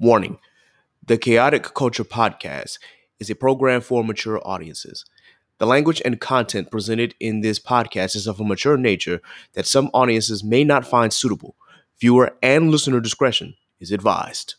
Warning The Khaotic Kulture Podcast is a program for mature audiences. The language and content presented in this podcast is of a mature nature that some audiences may not find suitable. Viewer and listener discretion is advised.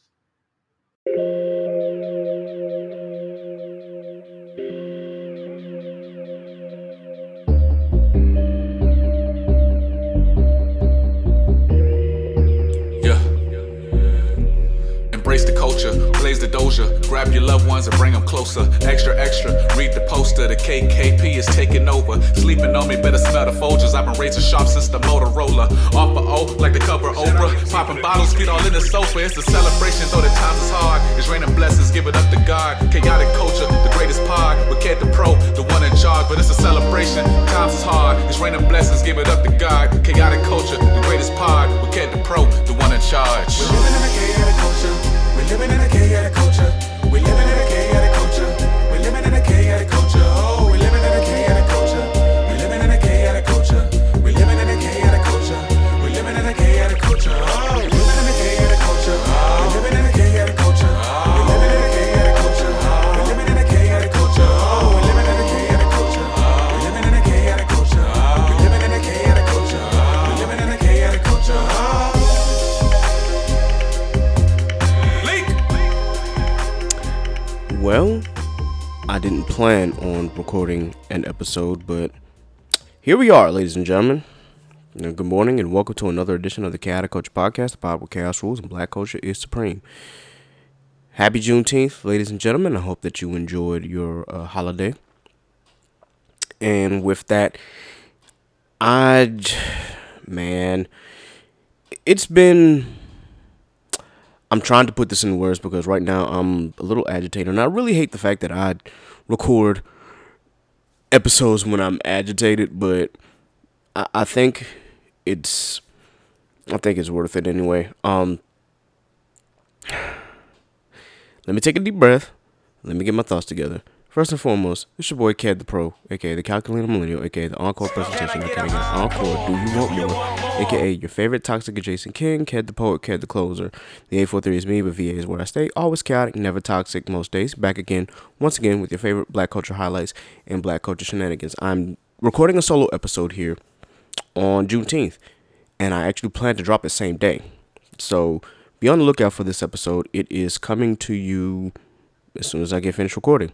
Embrace the culture, blaze the doja, grab your loved ones and bring them closer. Extra, extra, read the poster, the KKP is taking over. Sleeping on me, better smell the Folgers. I've been razor sharp since the Motorola. Off for O, like the cover Oprah. Popping bottles, feet all in the sofa. It's a celebration, though the times is hard. It's raining blessings, give it up to God. Chaotic culture, the greatest pod. With Ked the Pro, the one in charge, but it's a celebration. Times is hard. It's raining blessings, give it up to God. Chaotic culture, the greatest pod. With Ked the Pro, the one in charge. We're living in a chaotic culture. We're living in a chaotic culture. We're living in a Well, I didn't plan on recording an episode, but here we are, ladies and gentlemen. Good morning and welcome to another edition of the Khaotic Kulture Podcast, the where chaos rules and black culture is supreme. Happy Juneteenth, ladies and gentlemen. I hope that you enjoyed your uh, holiday. And with that, I, man, it's been I'm trying to put this in words because right now I'm a little agitated, and I really hate the fact that I record episodes when I'm agitated. But I, I think it's, I think it's worth it anyway. Um, let me take a deep breath. Let me get my thoughts together. First and foremost, it's your boy Ked the Pro, aka the Calculator Millennial, aka the Encore presentation. Can't Encore. Do you want more? Aka your favorite toxic adjacent king, Ked the Poet, Ked the Closer. The 843 is me, but VA is where I stay. Always chaotic, never toxic most days. Back again, once again, with your favorite black culture highlights and black culture shenanigans. I'm recording a solo episode here on Juneteenth, and I actually plan to drop it same day. So be on the lookout for this episode. It is coming to you as soon as I get finished recording.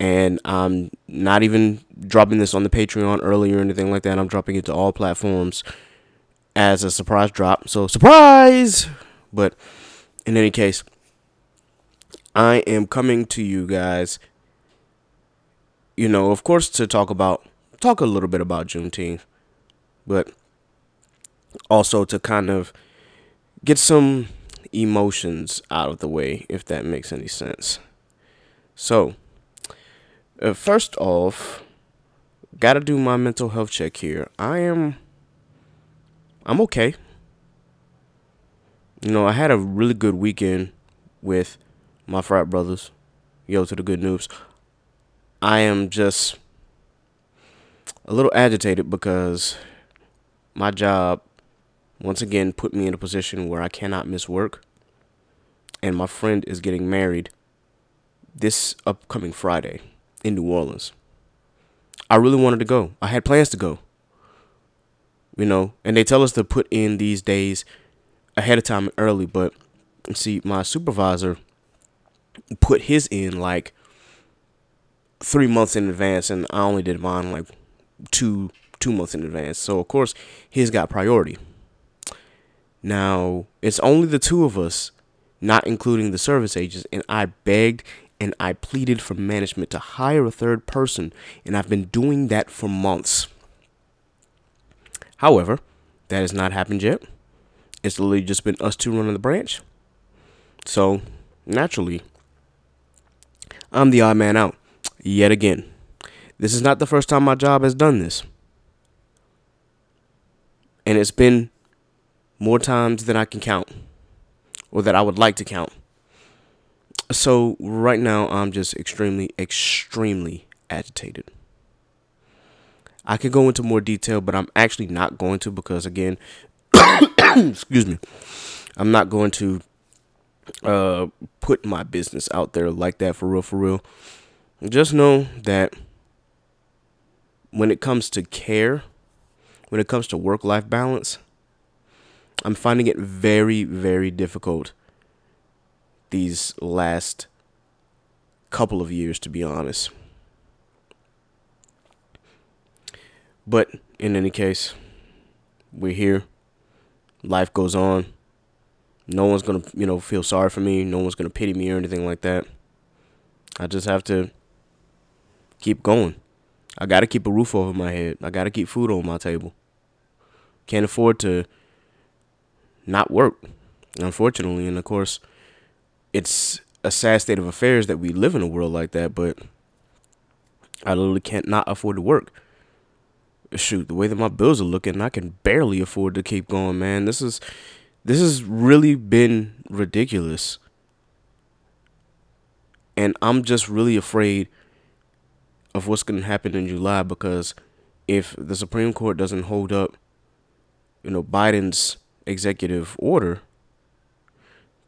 And I'm not even dropping this on the Patreon early or anything like that. I'm dropping it to all platforms as a surprise drop. So, surprise! But in any case, I am coming to you guys, you know, of course, to talk about, talk a little bit about Juneteenth, but also to kind of get some emotions out of the way, if that makes any sense. So, uh, first off, gotta do my mental health check here. I am, I'm okay. You know, I had a really good weekend with my frat brothers. Yo to the good news. I am just a little agitated because my job once again put me in a position where I cannot miss work. And my friend is getting married this upcoming Friday in New Orleans. I really wanted to go. I had plans to go. You know, and they tell us to put in these days ahead of time early, but see, my supervisor put his in like three months in advance, and I only did mine like two two months in advance. So of course, his got priority. Now it's only the two of us, not including the service agents, and I begged and I pleaded for management to hire a third person, and I've been doing that for months. However, that has not happened yet. It's literally just been us two running the branch. So, naturally, I'm the odd man out yet again. This is not the first time my job has done this. And it's been more times than I can count, or that I would like to count. So, right now, I'm just extremely, extremely agitated. I could go into more detail, but I'm actually not going to because, again, excuse me, I'm not going to uh put my business out there like that for real for real. Just know that when it comes to care, when it comes to work life balance, I'm finding it very, very difficult these last couple of years, to be honest. But in any case, we're here. Life goes on. No one's gonna, you know, feel sorry for me. No one's gonna pity me or anything like that. I just have to keep going. I gotta keep a roof over my head. I gotta keep food on my table. Can't afford to not work, unfortunately. And of course, it's a sad state of affairs that we live in a world like that, but I literally can't not afford to work. Shoot, the way that my bills are looking, I can barely afford to keep going, man. This is this has really been ridiculous. And I'm just really afraid of what's going to happen in July because if the Supreme Court doesn't hold up, you know, Biden's executive order,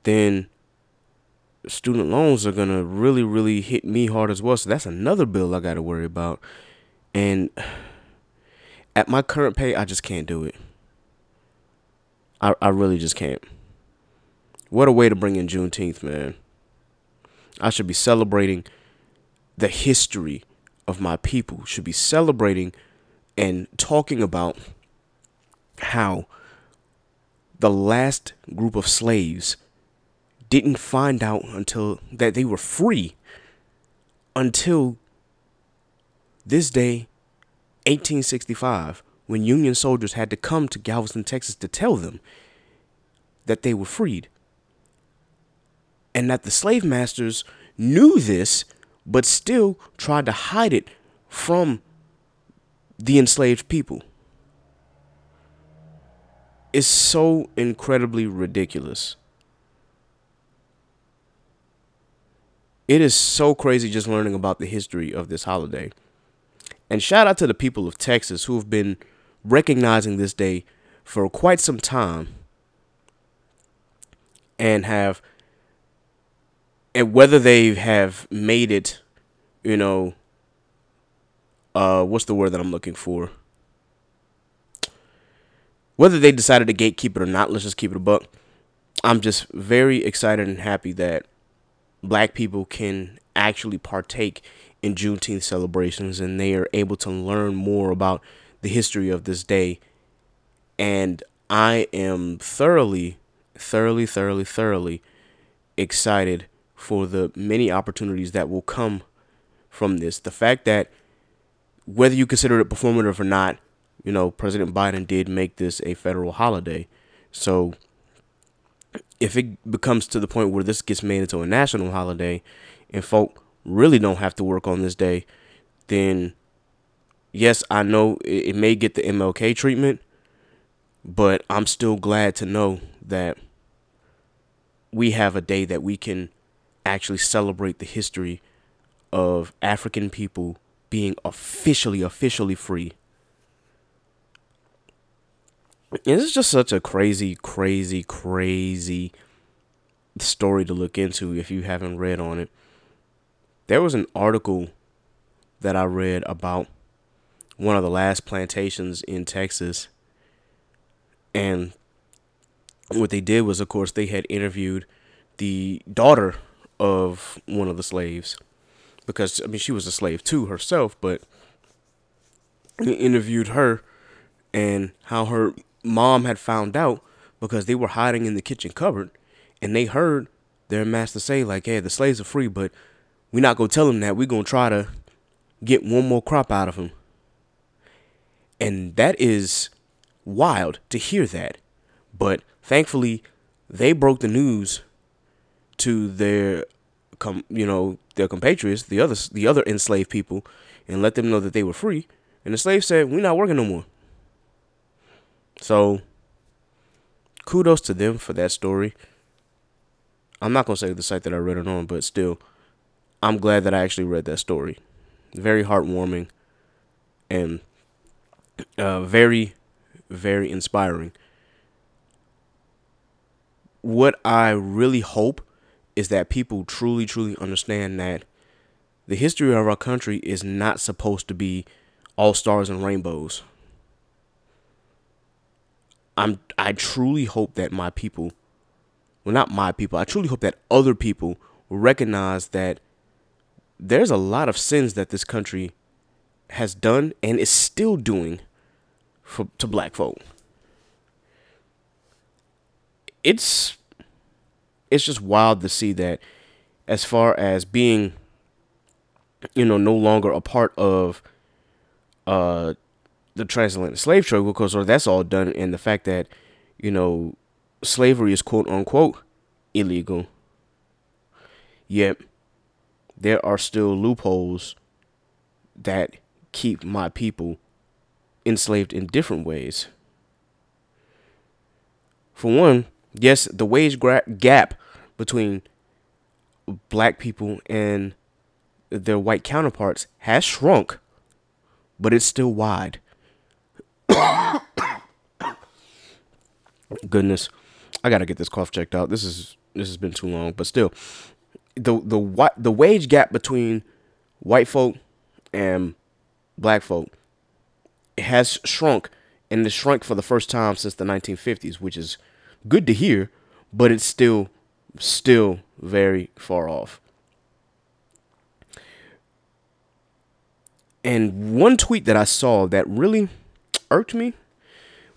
then student loans are to really, really hit me hard as well. So that's another bill I got to worry about. And at my current pay, I just can't do it. I, I really just can't. What a way to bring in Juneteenth, man. I should be celebrating the history of my people, should be celebrating and talking about how the last group of slaves didn't find out until that they were free until this day 1865 when union soldiers had to come to Galveston Texas to tell them that they were freed and that the slave masters knew this but still tried to hide it from the enslaved people is so incredibly ridiculous. It is so crazy just learning about the history of this holiday. And shout out to the people of Texas who have been recognizing this day for quite some time and have and whether they have made it, you know, uh what's the word that I'm looking for? Whether they decided to gatekeep it or not, let's just keep it a buck. I'm just very excited and happy that black people can actually partake in Juneteenth celebrations and they are able to learn more about the history of this day. And I am thoroughly, thoroughly, thoroughly, thoroughly excited for the many opportunities that will come from this. The fact that whether you consider it performative or not, you know, President Biden did make this a federal holiday. So if it becomes to the point where this gets made into a national holiday and folk really don't have to work on this day, then yes, I know it, it may get the MLK treatment, but I'm still glad to know that we have a day that we can actually celebrate the history of African people being officially, officially free. This is just such a crazy, crazy, crazy story to look into if you haven't read on it. There was an article that I read about one of the last plantations in Texas. And what they did was, of course, they had interviewed the daughter of one of the slaves because, I mean, she was a slave too herself, but they interviewed her and how her mom had found out because they were hiding in the kitchen cupboard and they heard their master say like hey the slaves are free but we're not going to tell them that. We're going to try to get one more crop out of them and that is wild to hear that. But thankfully they broke the news to their com- you know their compatriots the other the other enslaved people and let them know that they were free. And the slaves said we're not working no more so kudos to them for that story. I'm not gonna say the site that I read it on, but still, I'm glad that I actually read that story. Very heartwarming and uh, very, very inspiring. What I really hope is that people truly, truly understand that the history of our country is not supposed to be all stars and rainbows. I'm I truly hope that my people, well not my people, I truly hope that other people recognize that there's a lot of sins that this country has done and is still doing for to black folk. It's it's just wild to see that as far as being you know no longer a part of uh the transatlantic slave trade because or that's all done in the fact that you know slavery is quote unquote illegal. Yet there are still loopholes that keep my people enslaved in different ways. For one yes the wage gra- gap between black people and their white counterparts has shrunk but it's still wide Goodness, I gotta get this cough checked out. This is this has been too long, but still, the the the wage gap between white folk and black folk has shrunk, and it shrunk for the first time since the 1950s, which is good to hear, but it's still still very far off. And one tweet that I saw that really irked me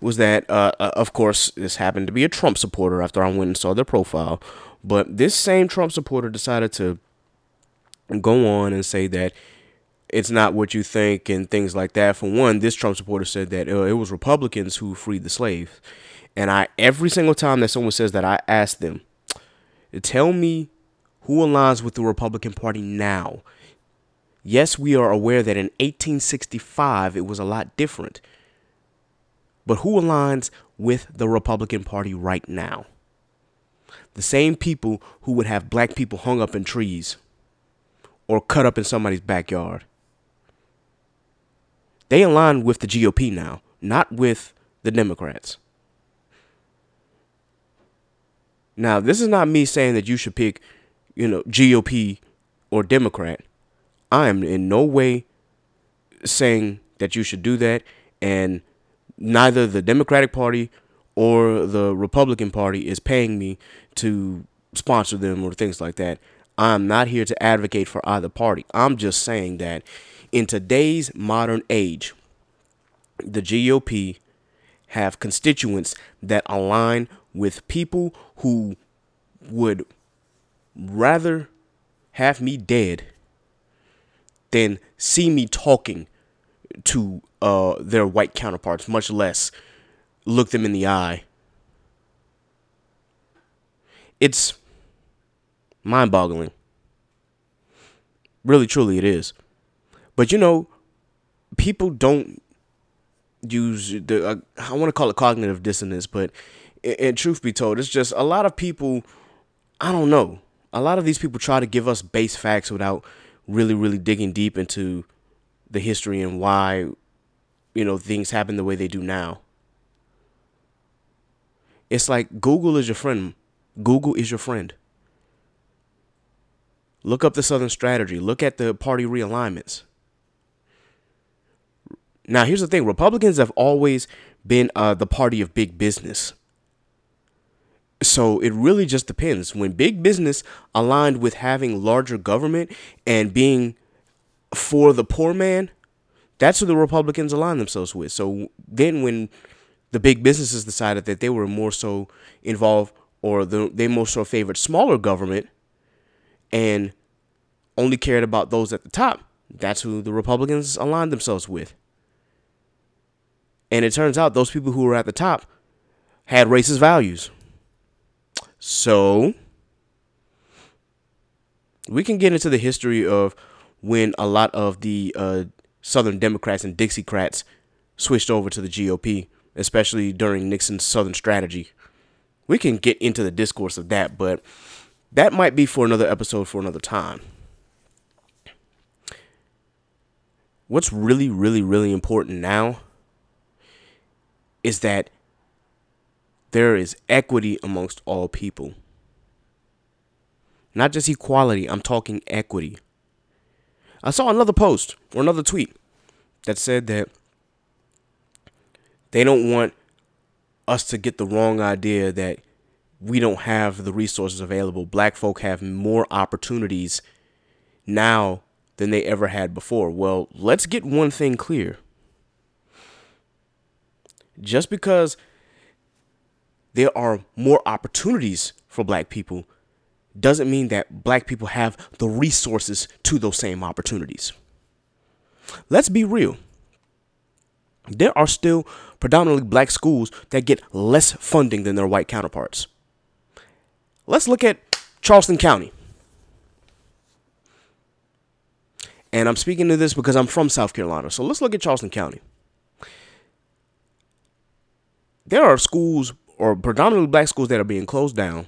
was that, uh, uh, of course, this happened to be a Trump supporter after I went and saw their profile. But this same Trump supporter decided to go on and say that it's not what you think and things like that. For one, this Trump supporter said that uh, it was Republicans who freed the slaves. And I, every single time that someone says that, I ask them, tell me who aligns with the Republican Party now. Yes, we are aware that in 1865 it was a lot different. But who aligns with the Republican Party right now? The same people who would have black people hung up in trees or cut up in somebody's backyard. They align with the GOP now, not with the Democrats. Now, this is not me saying that you should pick, you know, GOP or Democrat. I am in no way saying that you should do that. And neither the Democratic Party or the Republican Party is paying me to sponsor them or things like that. I'm not here to advocate for either party. I'm just saying that in today's modern age, the GOP have constituents that align with people who would rather have me dead than see me talking to uh, their white counterparts, much less look them in the eye. It's mind boggling. Really, truly, it is. But you know, people don't use the, uh, I want to call it cognitive dissonance, but in truth be told, it's just a lot of people, I don't know. A lot of these people try to give us base facts without really, really digging deep into the history and why you know things happen the way they do now. It's like Google is your friend. Google is your friend. Look up the Southern strategy. Look at the party realignments. Now, here's the thing Republicans have always been uh, the party of big business. So it really just depends. When big business aligned with having larger government and being for the poor man, that's who the Republicans align themselves with. So then when the big businesses decided that they were more so involved or the, they more so favored smaller government and only cared about those at the top, that's who the Republicans aligned themselves with. And it turns out those people who were at the top had racist values. So we can get into the history of when a lot of the uh, Southern Democrats and Dixiecrats switched over to the GOP, especially during Nixon's Southern strategy. We can get into the discourse of that, but that might be for another episode for another time. What's really, really, really important now is that there is equity amongst all people. Not just equality, I'm talking equity. I saw another post or another tweet that said that they don't want us to get the wrong idea that we don't have the resources available. Black folk have more opportunities now than they ever had before. Well, let's get one thing clear. Just because there are more opportunities for black people doesn't mean that black people have the resources to those same opportunities. Let's be real. There are still predominantly black schools that get less funding than their white counterparts. Let's look at Charleston County. And I'm speaking to this because I'm from South Carolina. So let's look at Charleston County. There are schools or predominantly black schools that are being closed down.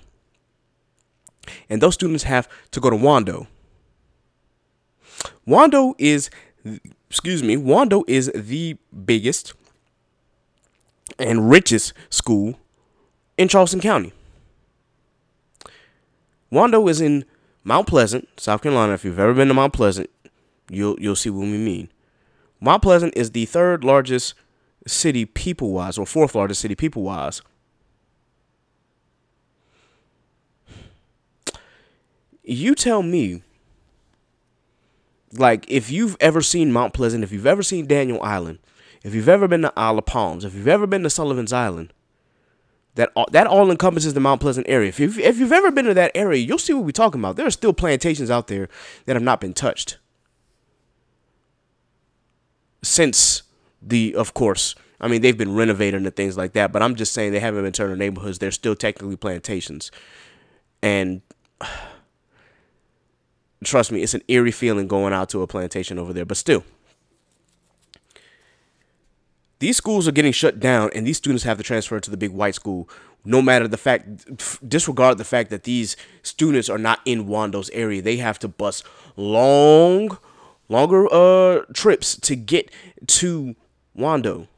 And those students have to go to Wando. Wando is excuse me, Wando is the biggest and richest school in Charleston County. Wando is in Mount Pleasant, South Carolina. If you've ever been to Mount Pleasant, you'll you'll see what we mean. Mount Pleasant is the third largest city people wise, or fourth largest city people wise. You tell me, like, if you've ever seen Mount Pleasant, if you've ever seen Daniel Island, if you've ever been to Isle of Palms, if you've ever been to Sullivan's Island, that all, that all encompasses the Mount Pleasant area. If you've, if you've ever been to that area, you'll see what we're talking about. There are still plantations out there that have not been touched since the, of course, I mean they've been renovated and things like that. But I'm just saying they haven't been turned into neighborhoods. They're still technically plantations, and trust me, it's an eerie feeling going out to a plantation over there. But still, these schools are getting shut down and these students have to transfer to the big white school no matter the fact disregard the fact that these students are not in wando's area they have to bus long longer uh trips to get to wando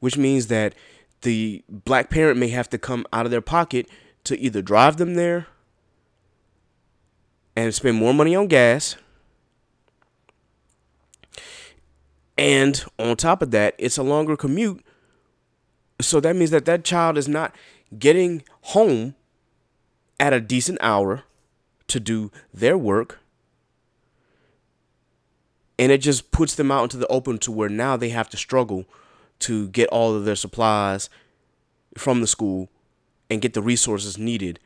which means that the black parent may have to come out of their pocket to either drive them there and spend more money on gas And on top of that, it's a longer commute. So that means that that child is not getting home at a decent hour to do their work. And it just puts them out into the open to where now they have to struggle to get all of their supplies from the school and get the resources needed.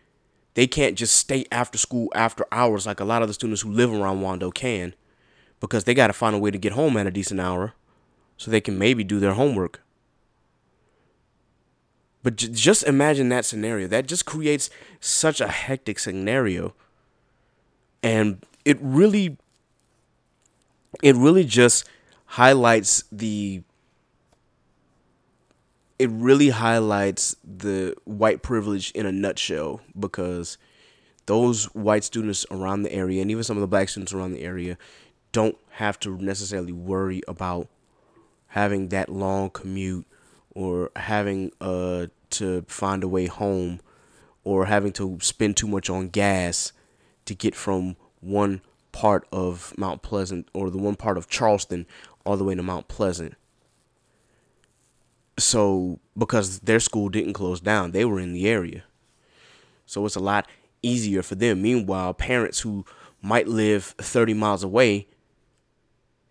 They can't just stay after school after hours like a lot of the students who live around Wando can because they got to find a way to get home at a decent hour so they can maybe do their homework. But j- just imagine that scenario. That just creates such a hectic scenario. And it really it really just highlights the it really highlights the white privilege in a nutshell because those white students around the area and even some of the black students around the area don't have to necessarily worry about having that long commute or having uh to find a way home or having to spend too much on gas to get from one part of Mount Pleasant or the one part of Charleston all the way to Mount Pleasant. So, because their school didn't close down, they were in the area. So, it's a lot easier for them. Meanwhile, parents who might live 30 miles away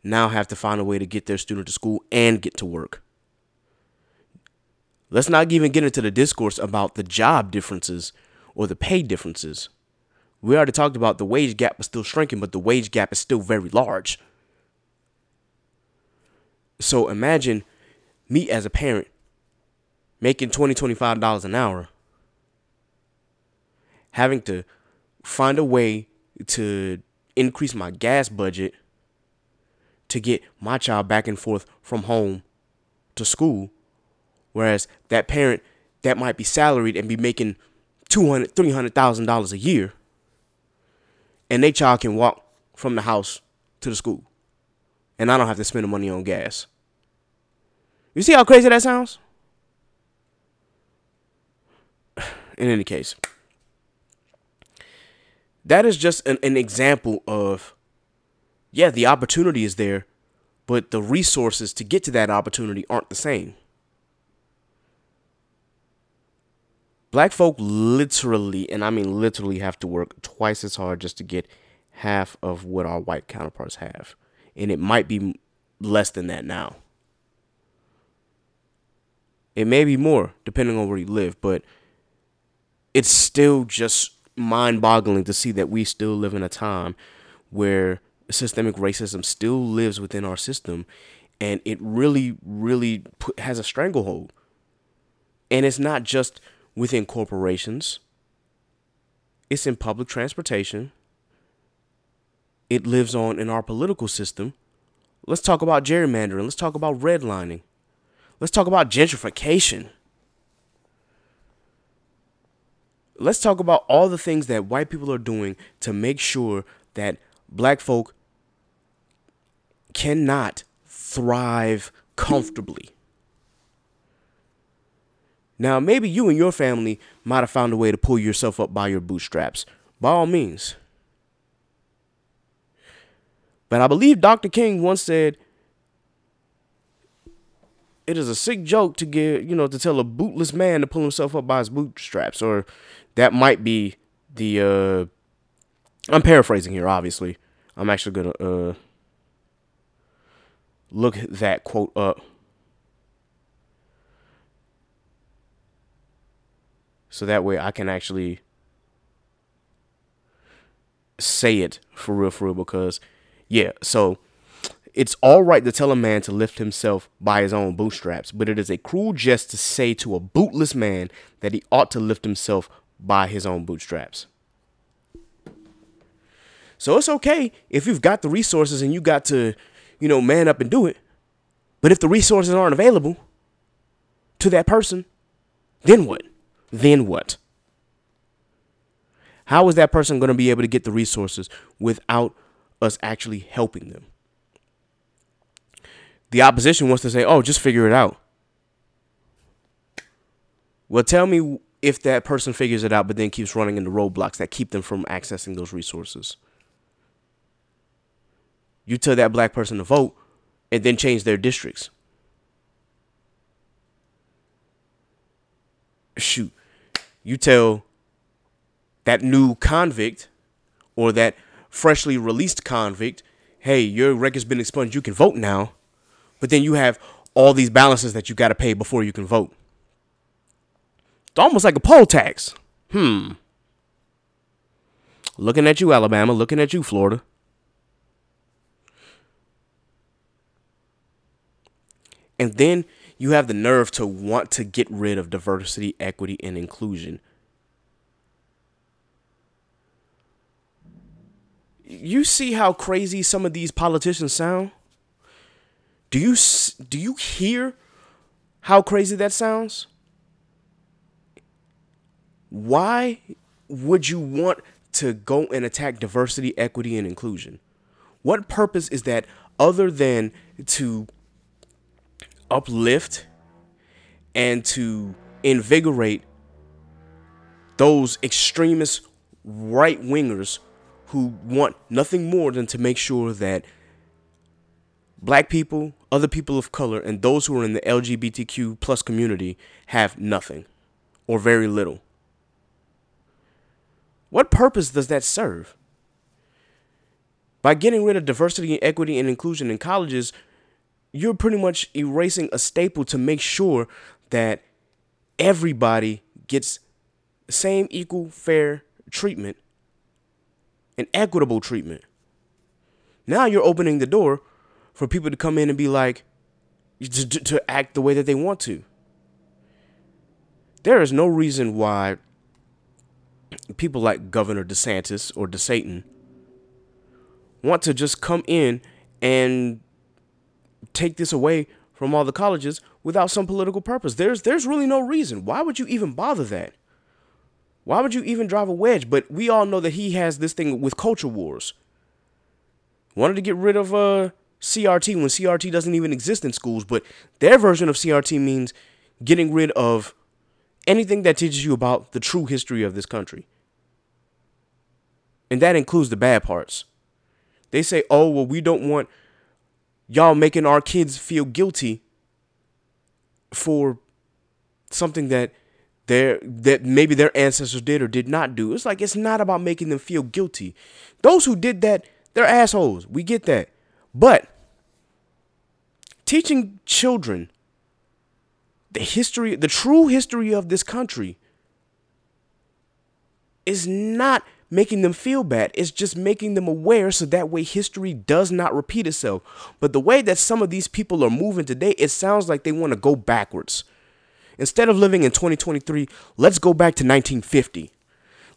now have to find a way to get their student to school and get to work. Let's not even get into the discourse about the job differences or the pay differences. We already talked about the wage gap is still shrinking, but the wage gap is still very large. So imagine me as a parent making $20, $25 an hour, having to find a way to increase my gas budget to get my child back and forth from home to school. Whereas that parent that might be salaried and be making two hundred, three hundred thousand dollars a year, and their child can walk from the house to the school, and I don't have to spend the money on gas. You see how crazy that sounds? In any case, that is just an, an example of yeah, the opportunity is there, but the resources to get to that opportunity aren't the same. Black folk literally, and I mean literally, have to work twice as hard just to get half of what our white counterparts have. And it might be less than that now. It may be more, depending on where you live, but it's still just mind boggling to see that we still live in a time where systemic racism still lives within our system and it really, really put, has a stranglehold. And it's not just within corporations, it's in public transportation, it lives on in our political system. Let's talk about gerrymandering, let's talk about redlining. Let's talk about gentrification. Let's talk about all the things that white people are doing to make sure that black folk cannot thrive comfortably. Now, maybe you and your family might have found a way to pull yourself up by your bootstraps. By all means. But I believe Dr. King once said it is a sick joke to get you know to tell a bootless man to pull himself up by his bootstraps or that might be the uh i'm paraphrasing here obviously. I'm actually gonna uh look that quote up. So that way i can actually say it for real for real because yeah so it's all right to tell a man to lift himself by his own bootstraps, but it is a cruel jest to say to a bootless man that he ought to lift himself by his own bootstraps. So it's okay if you've got the resources and you got to, you know, man up and do it. But if the resources aren't available to that person, then what? Then what? How is that person going to be able to get the resources without us actually helping them? The opposition wants to say, oh, just figure it out. Well, tell me if that person figures it out but then keeps running into roadblocks that keep them from accessing those resources. You tell that black person to vote and then change their districts. Shoot. You tell that new convict or that freshly released convict, hey, your record's been expunged, you can vote now. But then you have all these balances that you got to pay before you can vote. It's almost like a poll tax. Hmm. Looking at you, Alabama. Looking at you, Florida. And then you have the nerve to want to get rid of diversity, equity, and inclusion. You see how crazy some of these politicians sound? Do you do you hear how crazy that sounds? Why would you want to go and attack diversity, equity, and inclusion? What purpose is that other than to uplift and to invigorate those extremist right wingers who want nothing more than to make sure that black people, other people of color, and those who are in the LGBTQ plus community have nothing or very little. What purpose does that serve? By getting rid of diversity, equity, and inclusion in colleges, you're pretty much erasing a staple to make sure that everybody gets same equal, fair treatment and equitable treatment. Now you're opening the door for people to come in and be like, to, to act the way that they want to. There is no reason why people like Governor DeSantis or DeSatan want to just come in and take this away from all the colleges without some political purpose. There's there's really no reason. Why would you even bother that? Why would you even drive a wedge? But we all know that he has this thing with culture wars. Wanted to get rid of uh CRT when CRT doesn't even exist in schools, but their version of CRT means getting rid of anything that teaches you about the true history of this country. And that includes the bad parts. They say, oh, well, we don't want y'all making our kids feel guilty for something that their that maybe their ancestors did or did not do. It's like it's not about making them feel guilty. Those who did that, they're assholes. We get that. But teaching children the history, the true history of this country is not making them feel bad. It's just making them aware so that way history does not repeat itself. But the way that some of these people are moving today, it sounds like they want to go backwards. Instead of living in 2023, let's go back to 1950.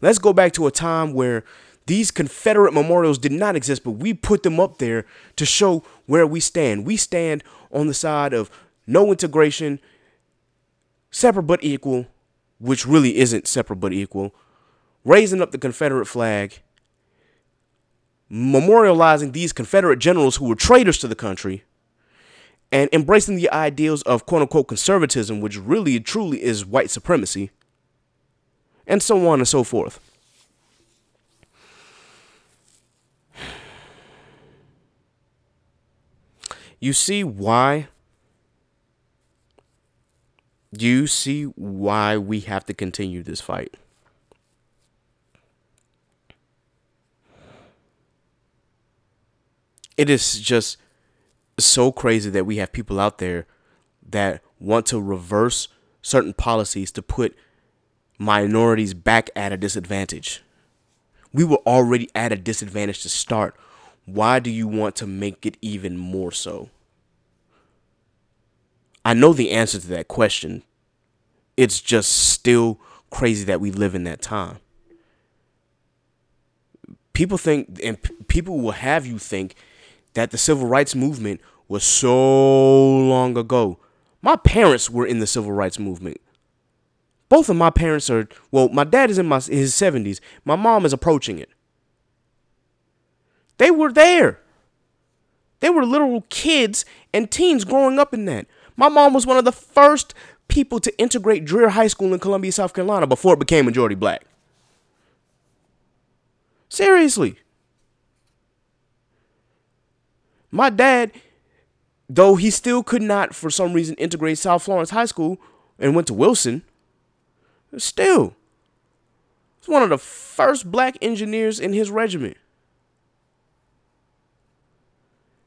Let's go back to a time where these Confederate memorials did not exist, but we put them up there to show where we stand. We stand on the side of no integration, separate but equal, which really isn't separate but equal, raising up the Confederate flag, memorializing these Confederate generals who were traitors to the country, and embracing the ideals of quote unquote conservatism, which really truly is white supremacy, and so on and so forth. You see why? You see why we have to continue this fight. It is just so crazy that we have people out there that want to reverse certain policies to put minorities back at a disadvantage. We were already at a disadvantage to start. Why do you want to make it even more so? I know the answer to that question. It's just still crazy that we live in that time. People think, and p- people will have you think that the civil rights movement was so long ago. My parents were in the civil rights movement. Both of my parents are well, my dad is in my his 70s. My mom is approaching it. They were there. They were little kids and teens growing up in that. My mom was one of the first people to integrate Dreher High School in Columbia, South Carolina before it became majority black. Seriously. My dad, though he still could not, for some reason, integrate South Florence High School and went to Wilson, still, he's one of the first black engineers in his regiment.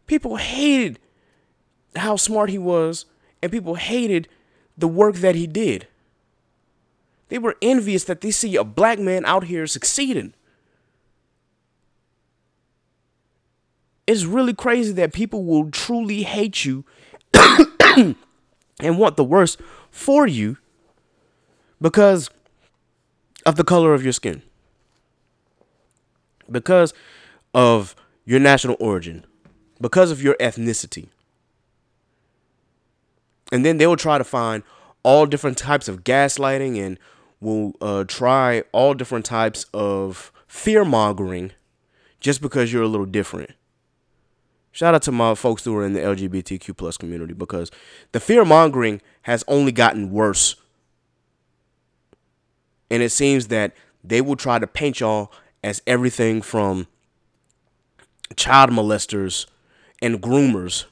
People hated how smart he was, and people hated the work that he did. They were envious that they see a black man out here succeeding. It's really crazy that people will truly hate you and want the worst for you because of the color of your skin, because of your national origin, because of your ethnicity. And then they will try to find all different types of gaslighting and will uh, try all different types of fear mongering just because you're a little different. Shout out to my folks who are in the LGBTQ plus community because the fear mongering has only gotten worse. And it seems that they will try to paint y'all as everything from child molesters and groomers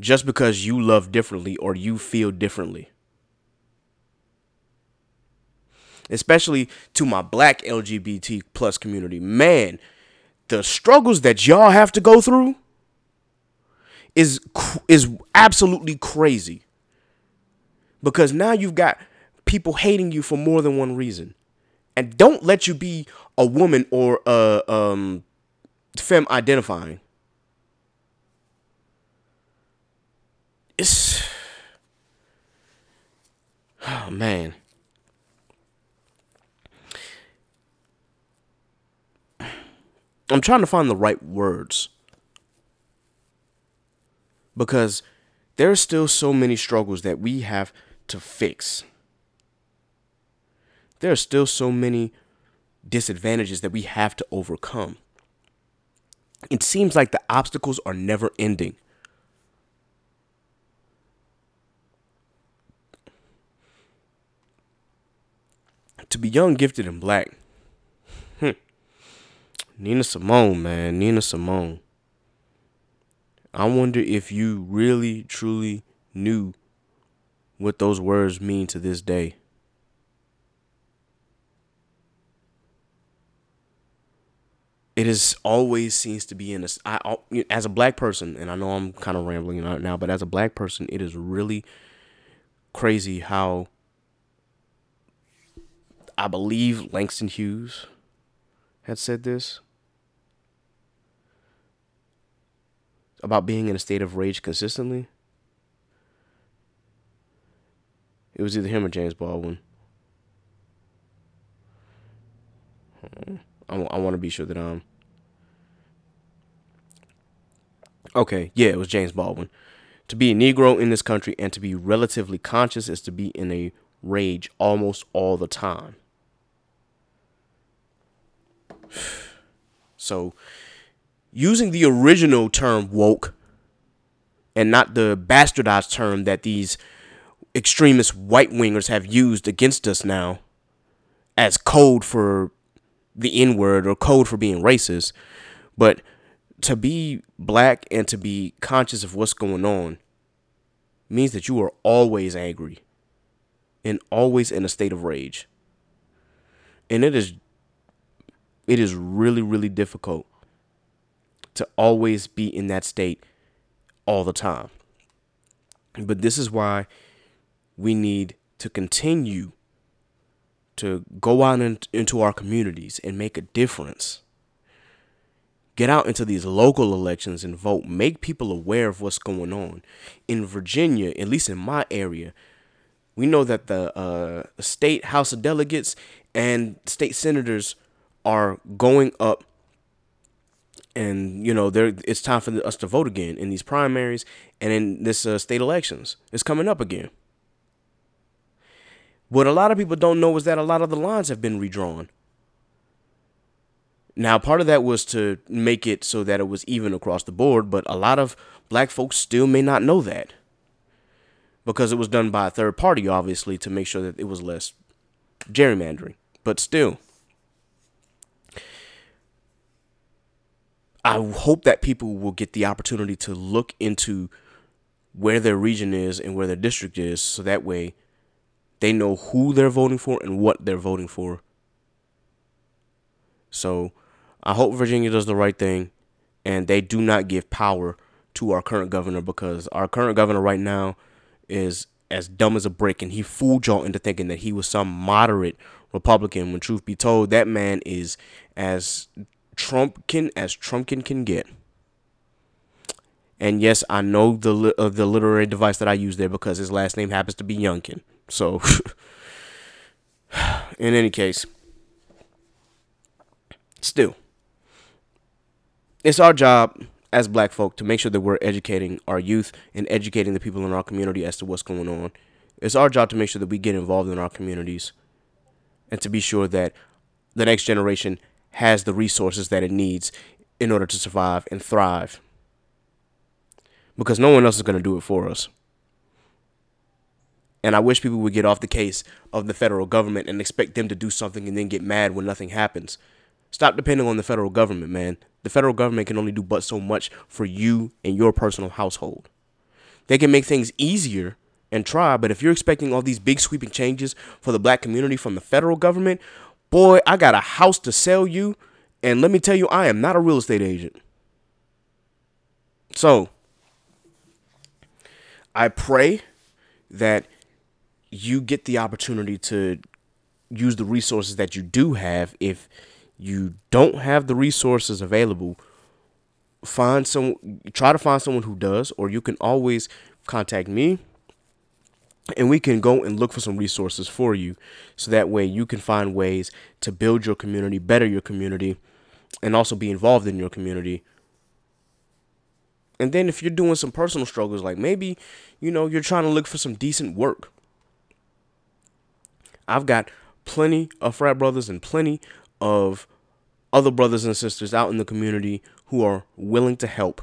just because you love differently or you feel differently. Especially to my black LGBT plus community. Man, the struggles that y'all have to go through is is absolutely crazy. Because now you've got people hating you for more than one reason. And don't let you be a woman or a um femme identifying. It's Oh man. I'm trying to find the right words because there are still so many struggles that we have to fix. There are still so many disadvantages that we have to overcome. It seems like the obstacles are never ending. To be young, gifted, and black. Hmm. Nina Simone, man, Nina Simone. I wonder if you really, truly knew what those words mean to this day. It is always seems to be in this. I as a black person, and I know I'm kind of rambling right now, but as a black person, it is really crazy how I believe Langston Hughes had said this about being in a state of rage consistently. It was either him or James Baldwin. Hmm. I, I want to be sure that I'm. Okay, yeah, it was James Baldwin. To be a Negro in this country and to be relatively conscious is to be in a rage almost all the time. So, using the original term woke and not the bastardized term that these extremist white wingers have used against us now as code for the N word or code for being racist. But to be black and to be conscious of what's going on means that you are always angry and always in a state of rage. And it is it is really really difficult to always be in that state all the time. But this is why we need to continue to go out in, into our communities and make a difference. Get out into these local elections and vote. Make people aware of what's going on. In Virginia, at least in my area, we know that the uh, state House of Delegates and state senators are going up and you know there it's time for us to vote again in these primaries and in this uh, state elections. It's coming up again. What a lot of people don't know is that a lot of the lines have been redrawn. Now part of that was to make it so that it was even across the board but a lot of black folks still may not know that because it was done by a third party obviously to make sure that it was less gerrymandering. But still I hope that people will get the opportunity to look into where their region is and where their district is so that way they know who they're voting for and what they're voting for. So I hope Virginia does the right thing and they do not give power to our current governor because our current governor right now is as dumb as a brick and he fooled y'all into thinking that he was some moderate Republican when truth be told that man is as Trumpkin as Trumpkin can get. And yes, I know the uh, the literary device that I use there because his last name happens to be Youngkin. So, in any case, still, it's our job as black folk to make sure that we're educating our youth and educating the people in our community as to what's going on. It's our job to make sure that we get involved in our communities and to be sure that the next generation has the resources that it needs in order to survive and thrive. Because no one else is going to do it for us. And I wish people would get off the case of the federal government and expect them to do something and then get mad when nothing happens. Stop depending on the federal government, man. The federal government can only do but so much for you and your personal household. They can make things easier and try, but if you're expecting all these big sweeping changes for the black community from the federal government, Boy, I got a house to sell you. And let me tell you, I am not a real estate agent. So, I pray that you get the opportunity to use the resources that you do have. If you don't have the resources available, find some try to find someone who does or you can always contact me and we can go and look for some resources for you so that way you can find ways to build your community, better your community, and also be involved in your community. And then if you're doing some personal struggles, like maybe, you know, you're trying to look for some decent work. I've got plenty of frat brothers and plenty of other brothers and sisters out in the community who are willing to help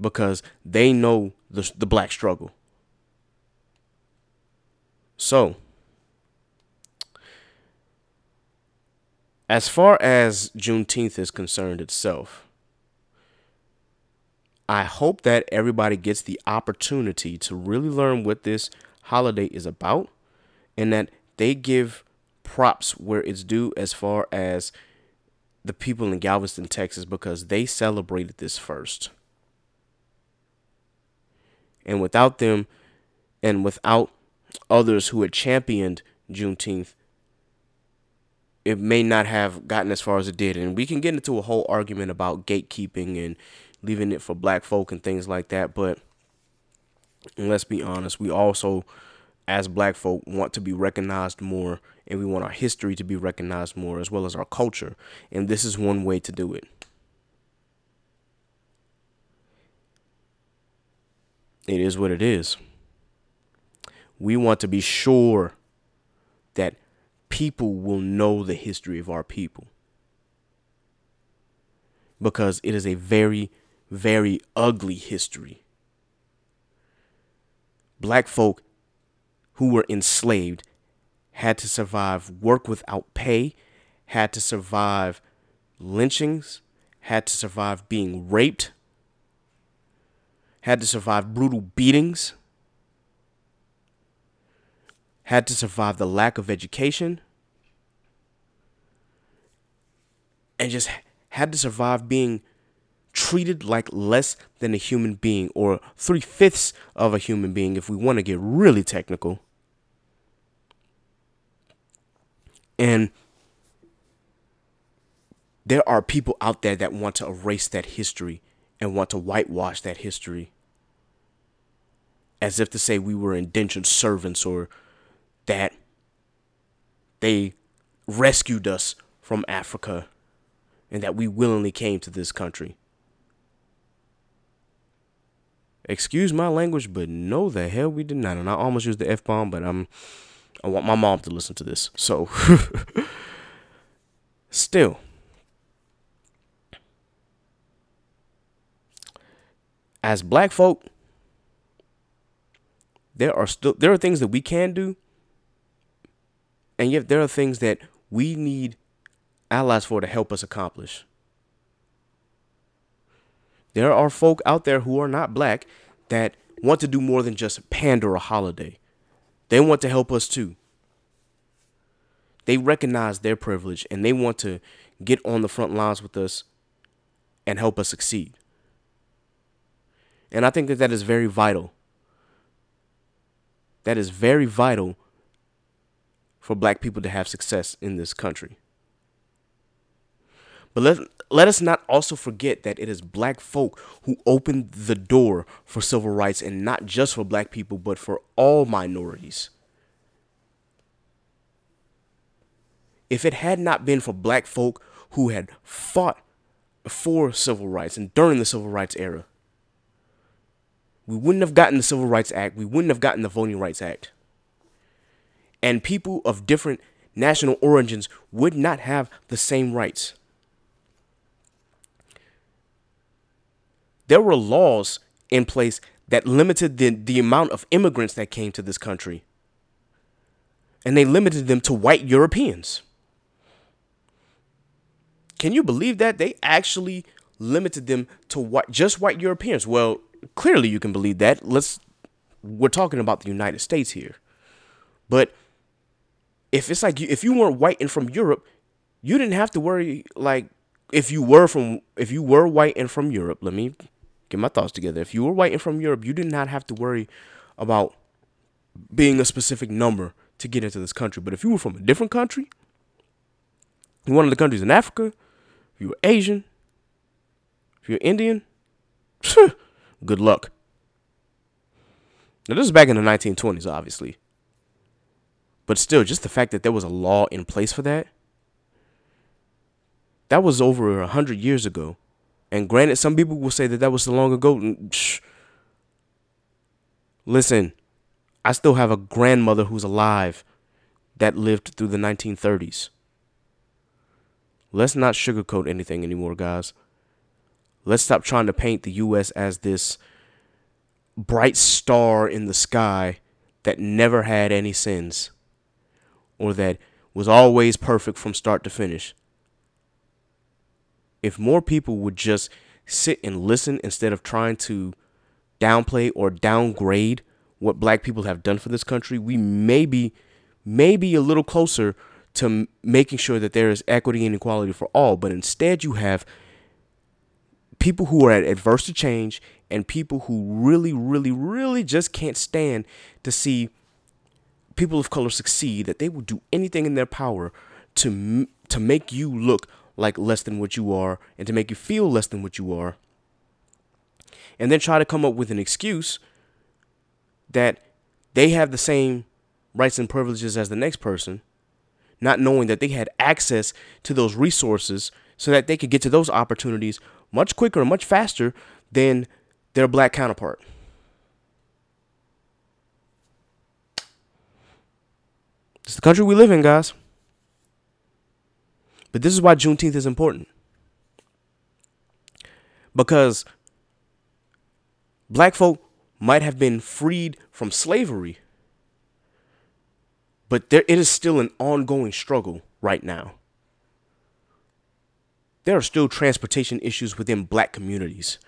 because they know the, the black struggle. So, as far as Juneteenth is concerned itself, I hope that everybody gets the opportunity to really learn what this holiday is about and that they give props where it's due as far as the people in Galveston, Texas, because they celebrated this first. And without them and without others who had championed Juneteenth, it may not have gotten as far as it did. And we can get into a whole argument about gatekeeping and leaving it for black folk and things like that. But let's be honest, we also, as black folk, want to be recognized more and we want our history to be recognized more as well as our culture. And this is one way to do it. It is what it is. We want to be sure that people will know the history of our people because it is a very, very ugly history. Black folk who were enslaved had to survive work without pay, had to survive lynchings, had to survive being raped, had to survive brutal beatings had to survive the lack of education and just had to survive being treated like less than a human being or three fifths of a human being if we want to get really technical. And there are people out there that want to erase that history and want to whitewash that history as if to say we were indentured servants or that they rescued us from Africa and that we willingly came to this country. Excuse my language, but no, the hell we did not. And I almost used the F bomb, but I'm I want my mom to listen to this. So still as black folk there are still there are things that we can do and yet there are things that we need allies for to help us accomplish. There are folk out there who are not black that want to do more than just pander a holiday. They want to help us too. They recognize their privilege and they want to get on the front lines with us and help us succeed. And I think that that is very vital. That is very vital for black people to have success in this country. But let, let us not also forget that it is black folk who opened the door for civil rights and not just for black people, but for all minorities. If it had not been for black folk who had fought for civil rights and during the civil rights era, we wouldn't have gotten the Civil Rights Act. We wouldn't have gotten the Voting Rights Act and people of different national origins would not have the same rights. There were laws in place that limited the, the amount of immigrants that came to this country. And they limited them to white Europeans. Can you believe that? They actually limited them to what just white Europeans. Well, clearly you can believe that. Let's we're talking about the United States here. But if it's like you, if you weren't white and from Europe, you didn't have to worry like if you were from if you were white and from Europe, let me get my thoughts together. If you were white and from Europe, you did not have to worry about being a specific number to get into this country. But if you were from a different country, one of the countries in Africa, if you were Asian, if you're Indian, good luck. Now this is back in the 1920s, obviously. But still, just the fact that there was a law in place for that, that was over a hundred years ago. And granted, some people will say that that was so long ago. Mm, Shh. Listen, I still have a grandmother who's alive that lived through the 1930s. Let's not sugarcoat anything anymore, guys. Let's stop trying to paint the U.S. as this bright star in the sky that never had any sins or that was always perfect from start to finish. if more people would just sit and listen instead of trying to downplay or downgrade what black people have done for this country, we may be maybe a little closer to making sure that there is equity and equality for all. But instead, you have people who are adverse to change and people who really, really, really just can't stand to see people of color succeed. That they will do anything in their power to to make you look like less than what you are and to make you feel less than what you are. And then try to come up with an excuse that they have the same rights and privileges as the next person, not knowing that they had access to those resources so that they could get to those opportunities much quicker much faster than their black counterpart. It's the country we live in, guys. But this is why Juneteenth is important. Because black folk might have been freed from slavery, but there it is still an ongoing struggle right now. There are still transportation issues within black communities.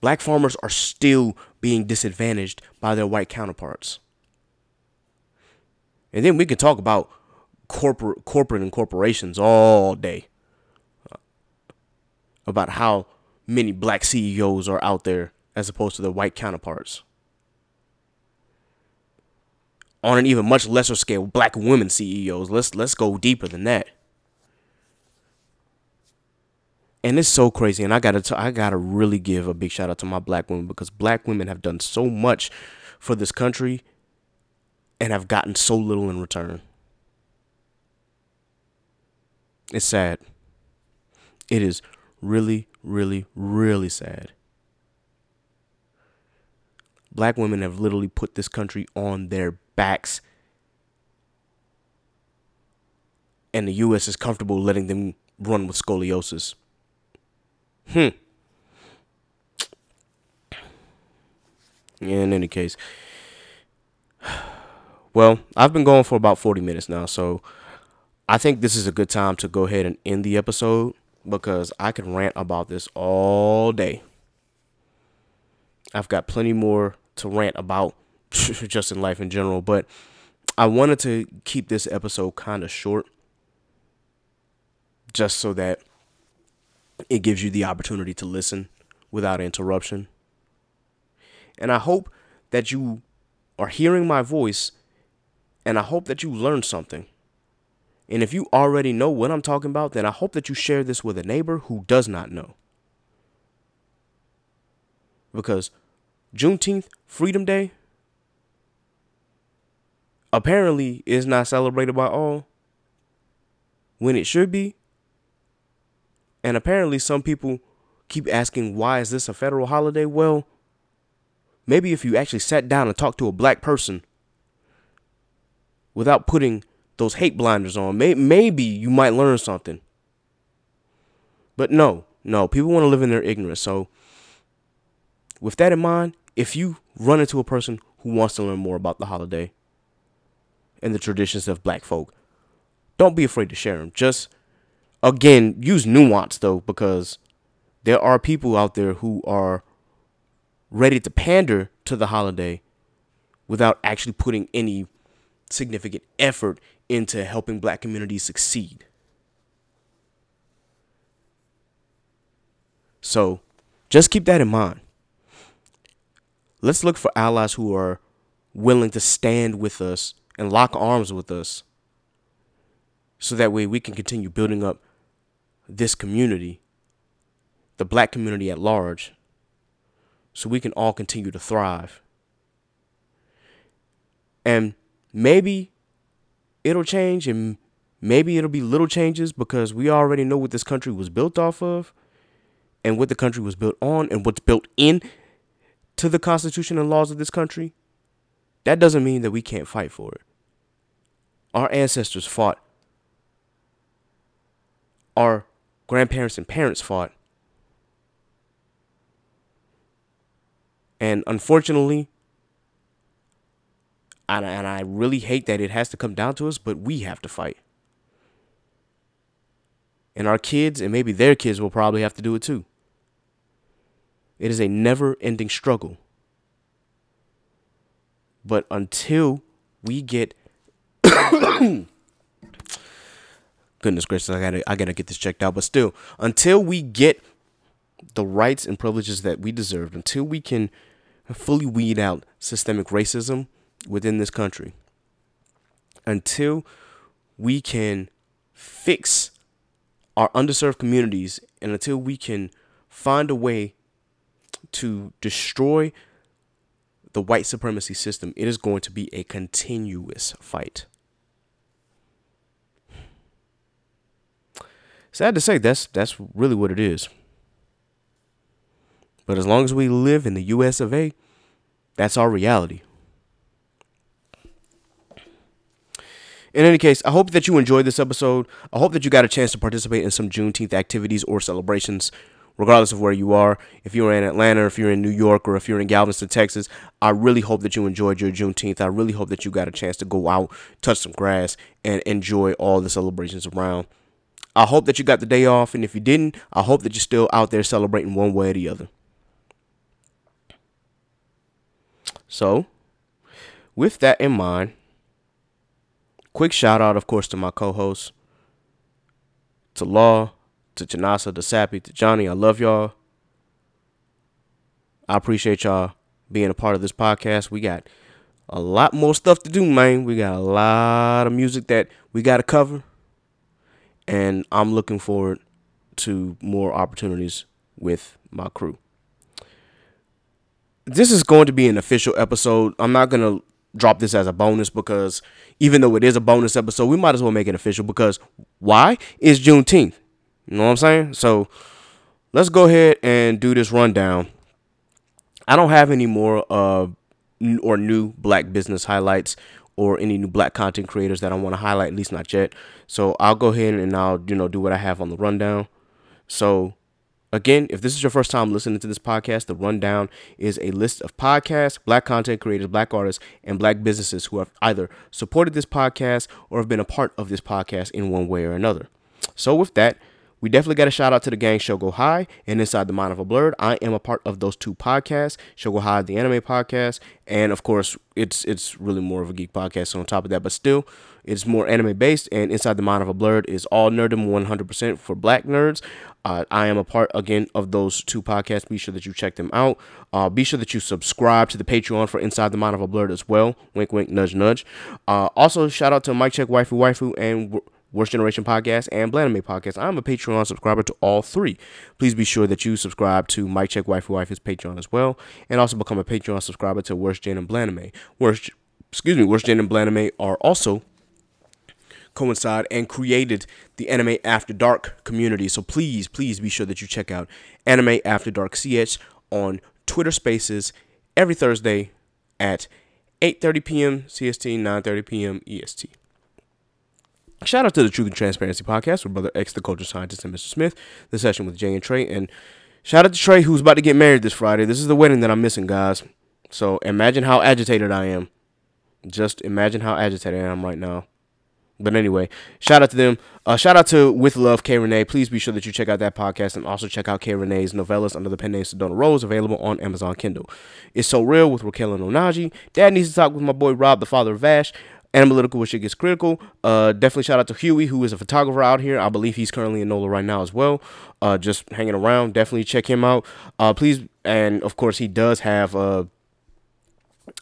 Black farmers are still being disadvantaged by their white counterparts. And then we can talk about corporate corporate and corporations all day uh, about how many black CEOs are out there as opposed to their white counterparts. On an even much lesser scale, black women CEOs. Let's let's go deeper than that. And it's so crazy, and I gotta t- I gotta really give a big shout out to my black women because black women have done so much for this country and have gotten so little in return. It's sad. It is really, really, really sad. Black women have literally put this country on their backs. And the U.S. is comfortable letting them run with scoliosis. Hmm. Yeah, In any case. Well, I've been going for about 40 minutes now, so I think this is a good time to go ahead and end the episode because I can rant about this all day. I've got plenty more to rant about just in life in general, but I wanted to keep this episode kind of short just so that it gives you the opportunity to listen without interruption. And I hope that you are hearing my voice and I hope that you learned something. And if you already know what I'm talking about, then I hope that you share this with a neighbor who does not know. Because Juneteenth, Freedom Day, apparently is not celebrated by all when it should be. And apparently some people keep asking why is this a federal holiday? Well, maybe if you actually sat down and talked to a black person without putting those hate blinders on, may- maybe you might learn something. But no, no, people want to live in their ignorance. So, with that in mind, if you run into a person who wants to learn more about the holiday and the traditions of black folk, don't be afraid to share them. Just, again, use nuance though, because there are people out there who are ready to pander to the holiday without actually putting any significant effort into helping black communities succeed. So just keep that in mind. Let's look for allies who are willing to stand with us and lock arms with us so that way we can continue building up this community, the black community at large, so we can all continue to thrive. And maybe it'll change and maybe it'll be little changes because we already know what this country was built off of and what the country was built on and what's built in to the constitution and laws of this country that doesn't mean that we can't fight for it our ancestors fought our grandparents and parents fought and unfortunately and, and I really hate that it has to come down to us, but we have to fight. And our kids and maybe their kids will probably have to do it too. It is a never ending struggle. But until we get goodness gracious, I gotta I gotta get this checked out. But still, until we get the rights and privileges that we deserve, until we can fully weed out systemic racism within this country, until we can fix our underserved communities, and until we can find a way to destroy the white supremacy system, it is going to be a continuous fight. Sad to say, that's that's really what it is. But as long as we live in the US of A, that's our reality. In any case, I hope that you enjoyed this episode. I hope that you got a chance to participate in some Juneteenth activities or celebrations, regardless of where you are. If you're in Atlanta, if you're in New York, or if you're in Galveston, Texas, I really hope that you enjoyed your Juneteenth. I really hope that you got a chance to go out, touch some grass, and enjoy all the celebrations around. I hope that you got the day off, and if you didn't, I hope that you're still out there celebrating one way or the other. So, with that in mind, quick shout out, of course, to my co hosts, to Law, to Janasa, to Sappy, to Johnny. I love y'all. I appreciate y'all being a part of this podcast. We got a lot more stuff to do, man. We got a lot of music that we got to cover. And I'm looking forward to more opportunities with my crew. This is going to be an official episode. I'm not going to drop this as a bonus because even though it is a bonus episode, we might as well make it official because why? It's Juneteenth. You know what I'm saying? So let's go ahead and do this rundown. I don't have any more uh or new black business highlights or any new black content creators that I want to highlight, at least not yet. So I'll go ahead and I'll, you know, do what I have on the rundown. So again, if this is your first time listening to this podcast, the rundown is a list of podcasts, black content creators, black artists, and black businesses who have either supported this podcast or have been a part of this podcast in one way or another. So with that, we definitely got a shout out to the gang Show Go High and Inside the Mind of a Blerd. I am a part of those two podcasts, Show Go High, the anime podcast, and of course, it's it's really more of a geek podcast. So on top of that, but still, it's more anime based. And Inside the Mind of a Blerd is all nerdom 100% for black nerds. Uh, I am a part again of those two podcasts. Be sure that you check them out. Uh, be sure that you subscribe to the Patreon for Inside the Mind of a Blerd as well. Wink, wink, nudge, nudge. Uh, also, shout out to Mike Check Waifu Waifu and Worst Generation Podcast and Blaname Podcast. I'm a Patreon subscriber to all three. Please be sure that you subscribe to Mike Check Waifu Wife's Patreon as well, and also become a Patreon subscriber to Worst Gen and Blaname. Worst, excuse me, Worst Gen and Blaname are also coincide and created the Anime After Dark community. So please, please be sure that you check out Anime After Dark CH on Twitter Spaces every Thursday at 8:30 p.m. CST, 9:30 p.m. EST. Shout out to the Truth and Transparency podcast with Brother X, the culture scientist, and Mr. Smith. The session with Jay and Trey. And shout out to Trey, who's about to get married this Friday. This is the wedding that I'm missing, guys. So imagine how agitated I am. Just imagine how agitated I am right now. But anyway, shout out to them. Uh, shout out to With Love K Renee. Please be sure that you check out that podcast and also check out K Renee's novellas under the pen name Sedona Rose, available on Amazon Kindle. It's So Real with Raquel and Onaji. Dad needs to talk with my boy Rob, the father of Vash. Analytical where shit gets critical. Uh, definitely shout out to Huey, who is a photographer out here. I believe he's currently in NOLA right now as well. Uh, just hanging around. Definitely check him out. Uh, please, and of course, he does have uh,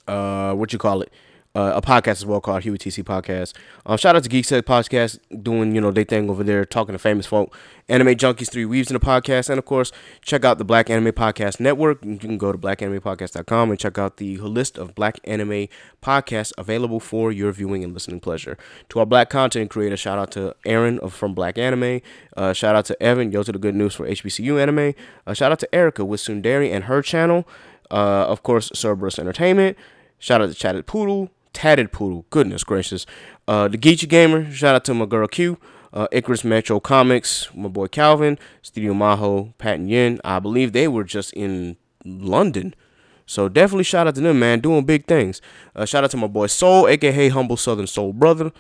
uh, what you call it, uh, a podcast as well called Huey TC Podcast. Um, shout out to Geek Set Podcast doing you know their thing over there, talking to famous folk. Anime Junkies Three Weaves in the podcast, and of course check out the Black Anime Podcast Network. You can go to blackanimepodcast.com and check out the list of Black Anime podcasts available for your viewing and listening pleasure. To our Black content creator, shout out to Aaron of, from Black Anime. Uh, shout out to Evan, yo to the good news for HBCU Anime. Uh, shout out to Erica with Sundari and her channel. Uh, of course, Cerberus Entertainment. Shout out to Chatted Poodle, Tatted Poodle. Goodness gracious. Uh, the Geechee Gamer. Shout out to my girl Q. Uh, Icarus Metro Comics. My boy Calvin. Studio Maho. Pat and Yin. I believe they were just in London. So definitely shout out to them, man. Doing big things. Uh, shout out to my boy Soul, aka Humble Southern Soul Brother.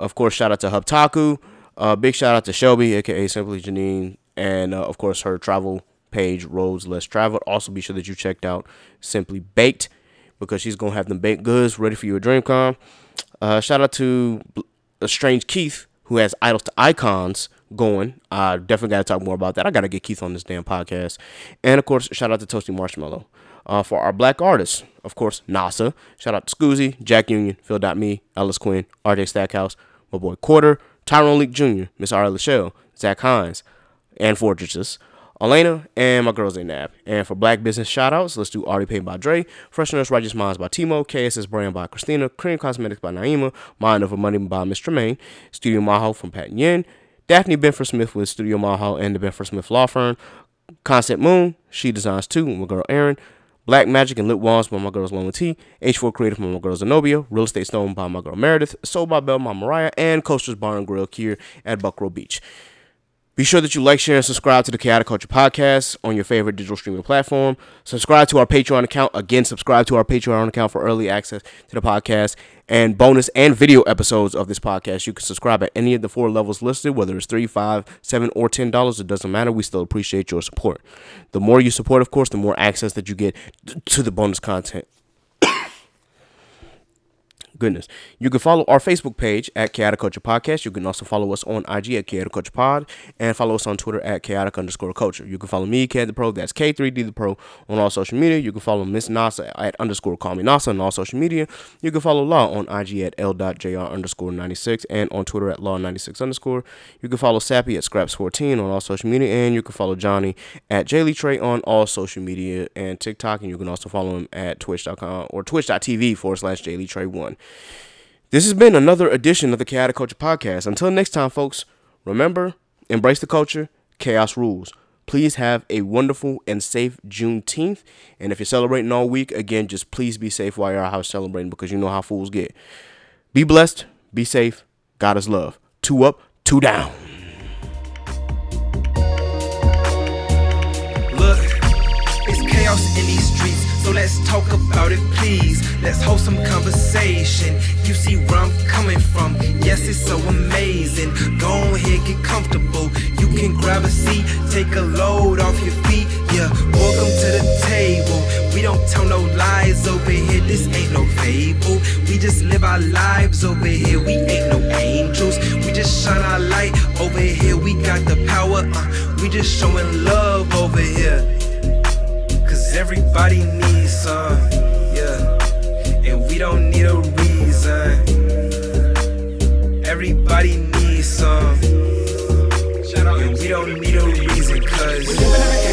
Of course, shout out to Hubtaku. Uh, big shout out to Shelby, aka Simply Janine, and uh, of course her travel page, Roads Less Traveled. Also, be sure that you checked out Simply Baked because she's gonna have them baked goods ready for you at DreamCon. Uh, shout out to uh, Strange Keith who has Idols to Icons going. I definitely got to talk more about that. I got to get Keith on this damn podcast. And of course, shout out to Toasty Marshmallow. Uh, for our black artists, of course, NASA. Shout out to Scoozy, Jack Union, Phil.me, Ellis Quinn, RJ Stackhouse, my boy Quarter, Tyrone Leak Jr., Miss Ari Lachelle, Zach Hines, and Fortresses. Elena and my girls Nab. And for Black Business shoutouts, let's do Already Paid by Dre, Freshness Righteous Minds by Timo, KSS Brand by Christina, Cream Cosmetics by Naima, Mind Over Money by Miss Tremaine, Studio Maho from Pat Yen, Daphne Benford Smith with Studio Maho and the Benford Smith Law Firm, Concept Moon, She Designs Too, with my girl Erin, Black Magic and Lit Wands by my girls Lonely T, H4 Creative by my girl Zenobia, Real Estate Stone by my girl Meredith, Soul by Bell by Mariah, and Coasters Bar and Grill here at Buckroe Beach. Be sure that you like, share, and subscribe to the Khaotic Kulture Podcast on your favorite digital streaming platform. Subscribe to our Patreon account. Again, subscribe to our Patreon account for early access to the podcast and bonus and video episodes of this podcast. You can subscribe at any of the four levels listed, whether it's three, five, seven, or ten dollars. It doesn't matter. We still appreciate your support. The more you support, of course, the more access that you get to the bonus content goodness. You can follow our Facebook page at Khaotic Kulture Podcast. You can also follow us on IG at Khaotic Kulture Pod and follow us on Twitter at Khaotic underscore Kulture. You can follow me, K the Pro, that's K3D the Pro on all social media. You can follow Miss NASA at underscore call me NASA on all social media. You can follow Law on IG at L.JR underscore 96 and on Twitter at Law96 underscore. You can follow Sappy at Scraps14 on all social media and you can follow Johnny at Jaylee Trey on all social media and TikTok. And you can also follow him at twitch.com or twitch.tv forward slash Jaylee Trey 1. This has been another edition of the Khaotic Kulture Podcast. Until next time, folks, remember, embrace the culture, chaos rules. Please have a wonderful and safe Juneteenth. And if you're celebrating all week, again, just please be safe while you're out house celebrating because you know how fools get. Be blessed, be safe, God is love. Two up, two down. Look, it's chaos in these streets, so let's talk about it, please. Let's hold some conversation. You see where I'm coming from. Yes, it's so amazing. Go ahead, get comfortable. You can grab a seat, take a load off your feet. Yeah, welcome to the table. We don't tell no lies over here. This ain't no fable. We just live our lives over here. We ain't no angels. We just shine our light over here. We got the power. Uh, we just showing love over here. Everybody needs some, yeah. And we don't need a reason. Everybody needs some. And we don't need a reason, cause.